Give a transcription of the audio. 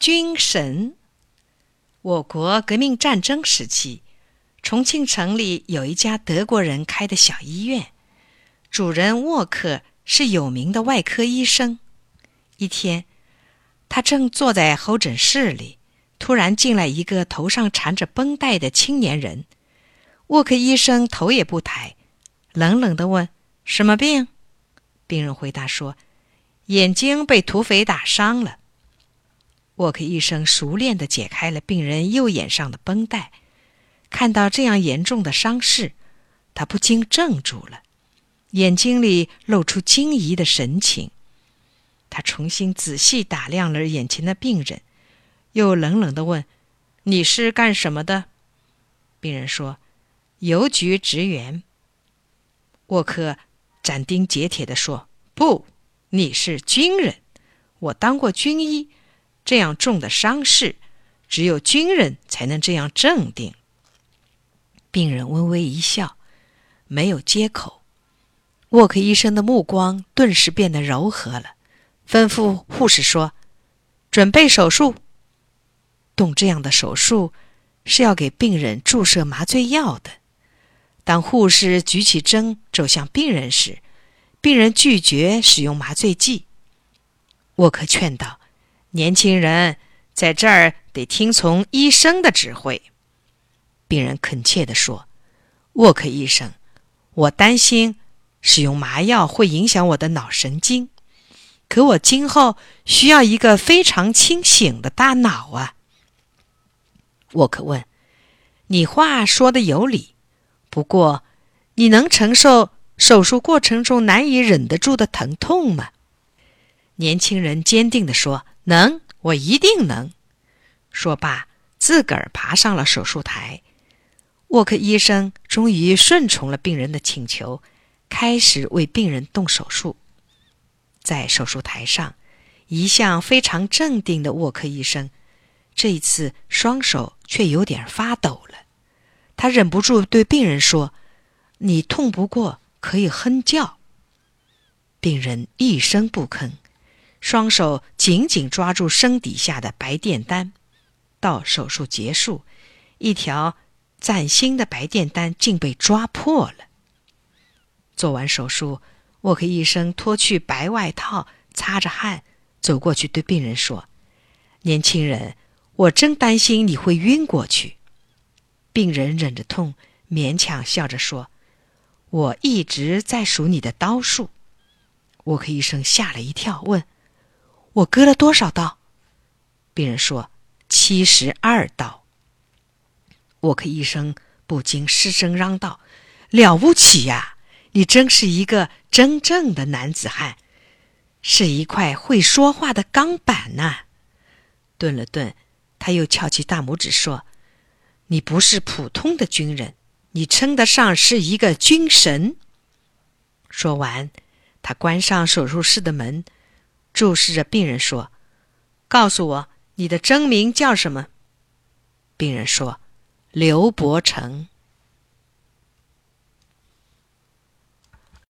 军神。我国革命战争时期，重庆城里有一家德国人开的小医院，主人沃克是有名的外科医生。一天，他正坐在候诊室里，突然进来一个头上缠着绷带的青年人。沃克医生头也不抬，冷冷地问：“什么病？”病人回答说：“眼睛被土匪打伤了。”沃克医生熟练地解开了病人右眼上的绷带，看到这样严重的伤势，他不禁怔住了，眼睛里露出惊疑的神情。他重新仔细打量了眼前的病人，又冷冷地问：“你是干什么的？”病人说：“邮局职员。”沃克斩钉截铁地说：“不，你是军人，我当过军医。”这样重的伤势，只有军人才能这样镇定。病人微微一笑，没有接口。沃克医生的目光顿时变得柔和了，吩咐护士说：“准备手术。”动这样的手术是要给病人注射麻醉药的。当护士举起针走向病人时，病人拒绝使用麻醉剂。沃克劝道。年轻人在这儿得听从医生的指挥。”病人恳切地说，“沃克医生，我担心使用麻药会影响我的脑神经，可我今后需要一个非常清醒的大脑啊。”沃克问：“你话说的有理，不过你能承受手术过程中难以忍得住的疼痛吗？”年轻人坚定地说。能，我一定能。说罢，自个儿爬上了手术台。沃克医生终于顺从了病人的请求，开始为病人动手术。在手术台上，一向非常镇定的沃克医生，这一次双手却有点发抖了。他忍不住对病人说：“你痛不过，可以哼叫。”病人一声不吭。双手紧紧抓住身底下的白电单，到手术结束，一条崭新的白电单竟被抓破了。做完手术，沃克医生脱去白外套，擦着汗，走过去对病人说：“年轻人，我真担心你会晕过去。”病人忍着痛，勉强笑着说：“我一直在数你的刀数。”沃克医生吓了一跳，问。我割了多少刀？病人说：“七十二刀。”沃克医生不禁失声嚷道：“了不起呀！你真是一个真正的男子汉，是一块会说话的钢板呐！”顿了顿，他又翘起大拇指说：“你不是普通的军人，你称得上是一个军神。”说完，他关上手术室的门。注视着病人说：“告诉我你的真名叫什么？”病人说：“刘伯承。”